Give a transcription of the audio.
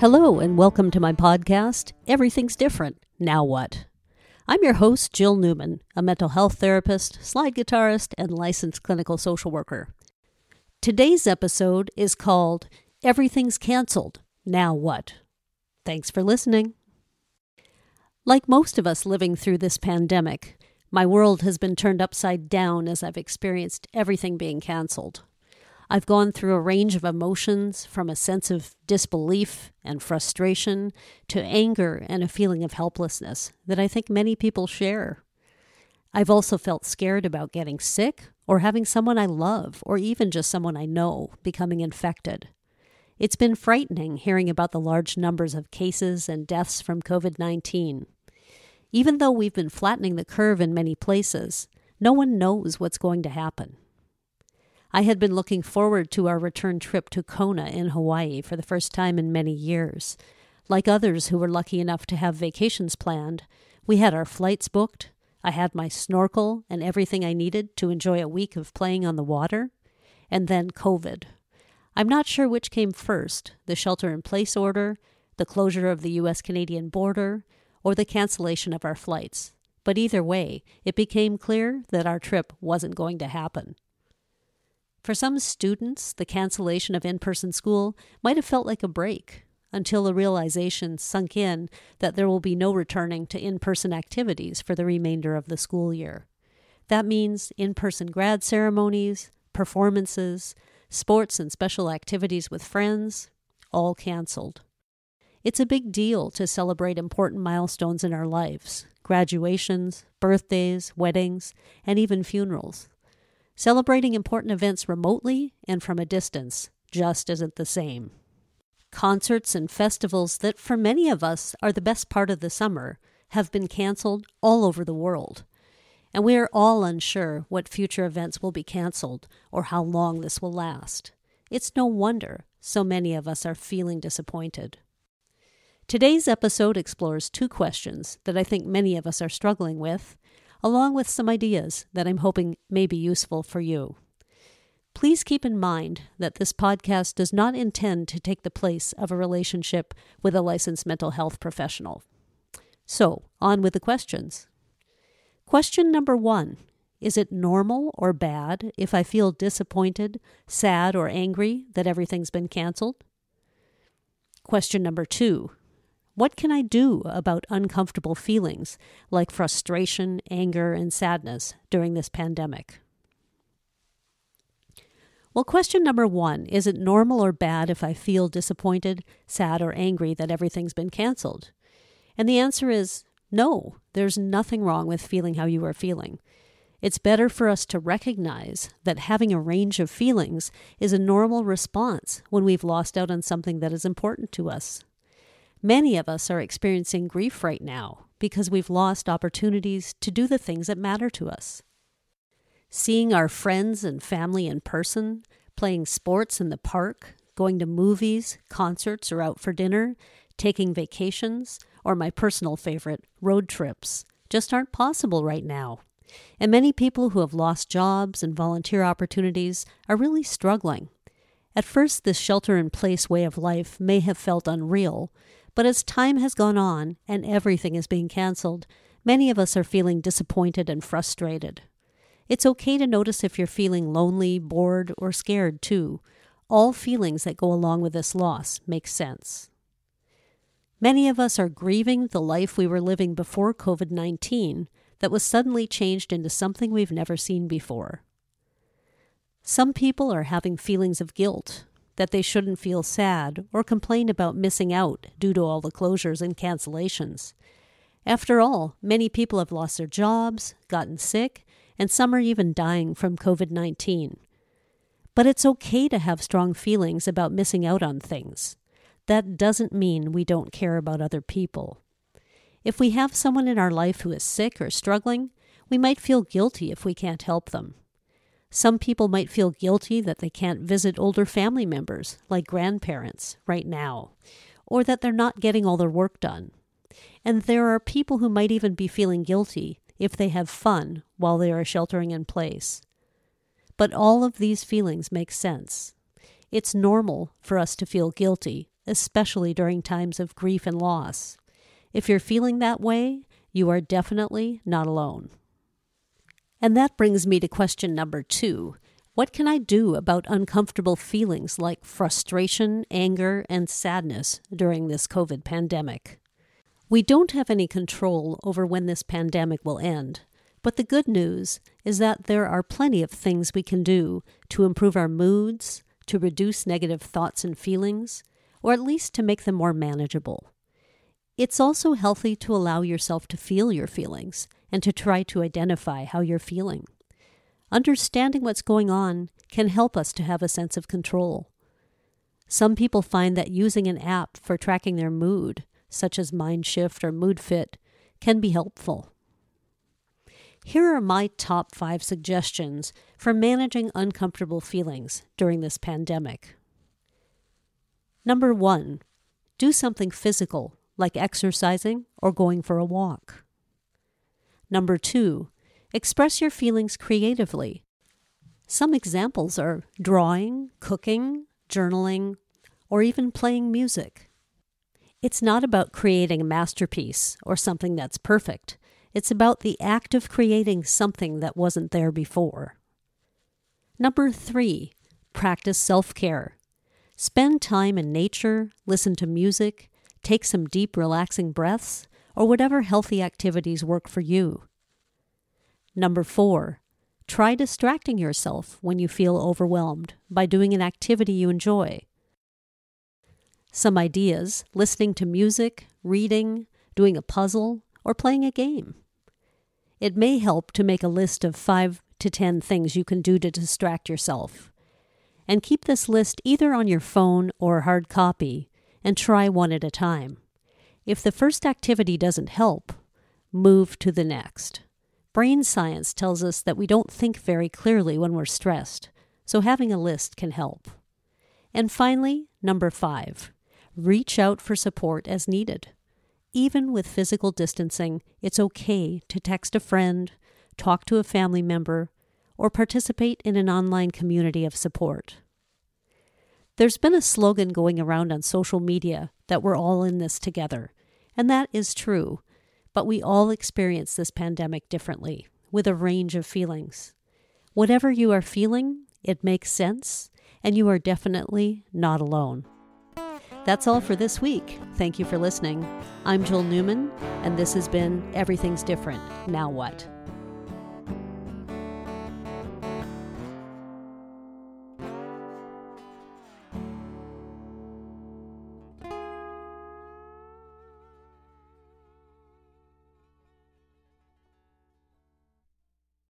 Hello, and welcome to my podcast, Everything's Different. Now What? I'm your host, Jill Newman, a mental health therapist, slide guitarist, and licensed clinical social worker. Today's episode is called Everything's Cancelled. Now What? Thanks for listening. Like most of us living through this pandemic, my world has been turned upside down as I've experienced everything being canceled. I've gone through a range of emotions from a sense of disbelief and frustration to anger and a feeling of helplessness that I think many people share. I've also felt scared about getting sick or having someone I love or even just someone I know becoming infected. It's been frightening hearing about the large numbers of cases and deaths from COVID 19. Even though we've been flattening the curve in many places, no one knows what's going to happen. I had been looking forward to our return trip to Kona in Hawaii for the first time in many years. Like others who were lucky enough to have vacations planned, we had our flights booked. I had my snorkel and everything I needed to enjoy a week of playing on the water. And then COVID. I'm not sure which came first the shelter in place order, the closure of the U.S. Canadian border, or the cancellation of our flights. But either way, it became clear that our trip wasn't going to happen. For some students, the cancellation of in person school might have felt like a break until the realization sunk in that there will be no returning to in person activities for the remainder of the school year. That means in person grad ceremonies, performances, sports and special activities with friends, all canceled. It's a big deal to celebrate important milestones in our lives graduations, birthdays, weddings, and even funerals. Celebrating important events remotely and from a distance just isn't the same. Concerts and festivals that, for many of us, are the best part of the summer have been canceled all over the world. And we are all unsure what future events will be canceled or how long this will last. It's no wonder so many of us are feeling disappointed. Today's episode explores two questions that I think many of us are struggling with along with some ideas that I'm hoping may be useful for you. Please keep in mind that this podcast does not intend to take the place of a relationship with a licensed mental health professional. So, on with the questions. Question number one Is it normal or bad if I feel disappointed, sad, or angry that everything's been canceled? Question number two what can I do about uncomfortable feelings like frustration, anger, and sadness during this pandemic? Well, question number one is it normal or bad if I feel disappointed, sad, or angry that everything's been canceled? And the answer is no, there's nothing wrong with feeling how you are feeling. It's better for us to recognize that having a range of feelings is a normal response when we've lost out on something that is important to us. Many of us are experiencing grief right now because we've lost opportunities to do the things that matter to us. Seeing our friends and family in person, playing sports in the park, going to movies, concerts, or out for dinner, taking vacations, or my personal favorite, road trips, just aren't possible right now. And many people who have lost jobs and volunteer opportunities are really struggling. At first, this shelter in place way of life may have felt unreal, but as time has gone on and everything is being canceled, many of us are feeling disappointed and frustrated. It's okay to notice if you're feeling lonely, bored, or scared too. All feelings that go along with this loss make sense. Many of us are grieving the life we were living before COVID 19 that was suddenly changed into something we've never seen before. Some people are having feelings of guilt that they shouldn't feel sad or complain about missing out due to all the closures and cancellations. After all, many people have lost their jobs, gotten sick, and some are even dying from COVID 19. But it's okay to have strong feelings about missing out on things. That doesn't mean we don't care about other people. If we have someone in our life who is sick or struggling, we might feel guilty if we can't help them. Some people might feel guilty that they can't visit older family members, like grandparents, right now, or that they're not getting all their work done. And there are people who might even be feeling guilty if they have fun while they are sheltering in place. But all of these feelings make sense. It's normal for us to feel guilty, especially during times of grief and loss. If you're feeling that way, you are definitely not alone. And that brings me to question number two What can I do about uncomfortable feelings like frustration, anger, and sadness during this COVID pandemic? We don't have any control over when this pandemic will end, but the good news is that there are plenty of things we can do to improve our moods, to reduce negative thoughts and feelings, or at least to make them more manageable. It's also healthy to allow yourself to feel your feelings and to try to identify how you're feeling. Understanding what's going on can help us to have a sense of control. Some people find that using an app for tracking their mood, such as MindShift or MoodFit, can be helpful. Here are my top five suggestions for managing uncomfortable feelings during this pandemic. Number one, do something physical like exercising or going for a walk. Number two, express your feelings creatively. Some examples are drawing, cooking, journaling, or even playing music. It's not about creating a masterpiece or something that's perfect. It's about the act of creating something that wasn't there before. Number three, practice self care. Spend time in nature, listen to music, take some deep, relaxing breaths, or whatever healthy activities work for you. Number four, try distracting yourself when you feel overwhelmed by doing an activity you enjoy. Some ideas listening to music, reading, doing a puzzle, or playing a game. It may help to make a list of five to ten things you can do to distract yourself. And keep this list either on your phone or hard copy and try one at a time. If the first activity doesn't help, move to the next. Brain science tells us that we don't think very clearly when we're stressed, so having a list can help. And finally, number five, reach out for support as needed. Even with physical distancing, it's okay to text a friend, talk to a family member, or participate in an online community of support. There's been a slogan going around on social media that we're all in this together, and that is true, but we all experience this pandemic differently, with a range of feelings. Whatever you are feeling, it makes sense, and you are definitely not alone. That's all for this week. Thank you for listening. I'm Jill Newman, and this has been Everything's Different. Now what?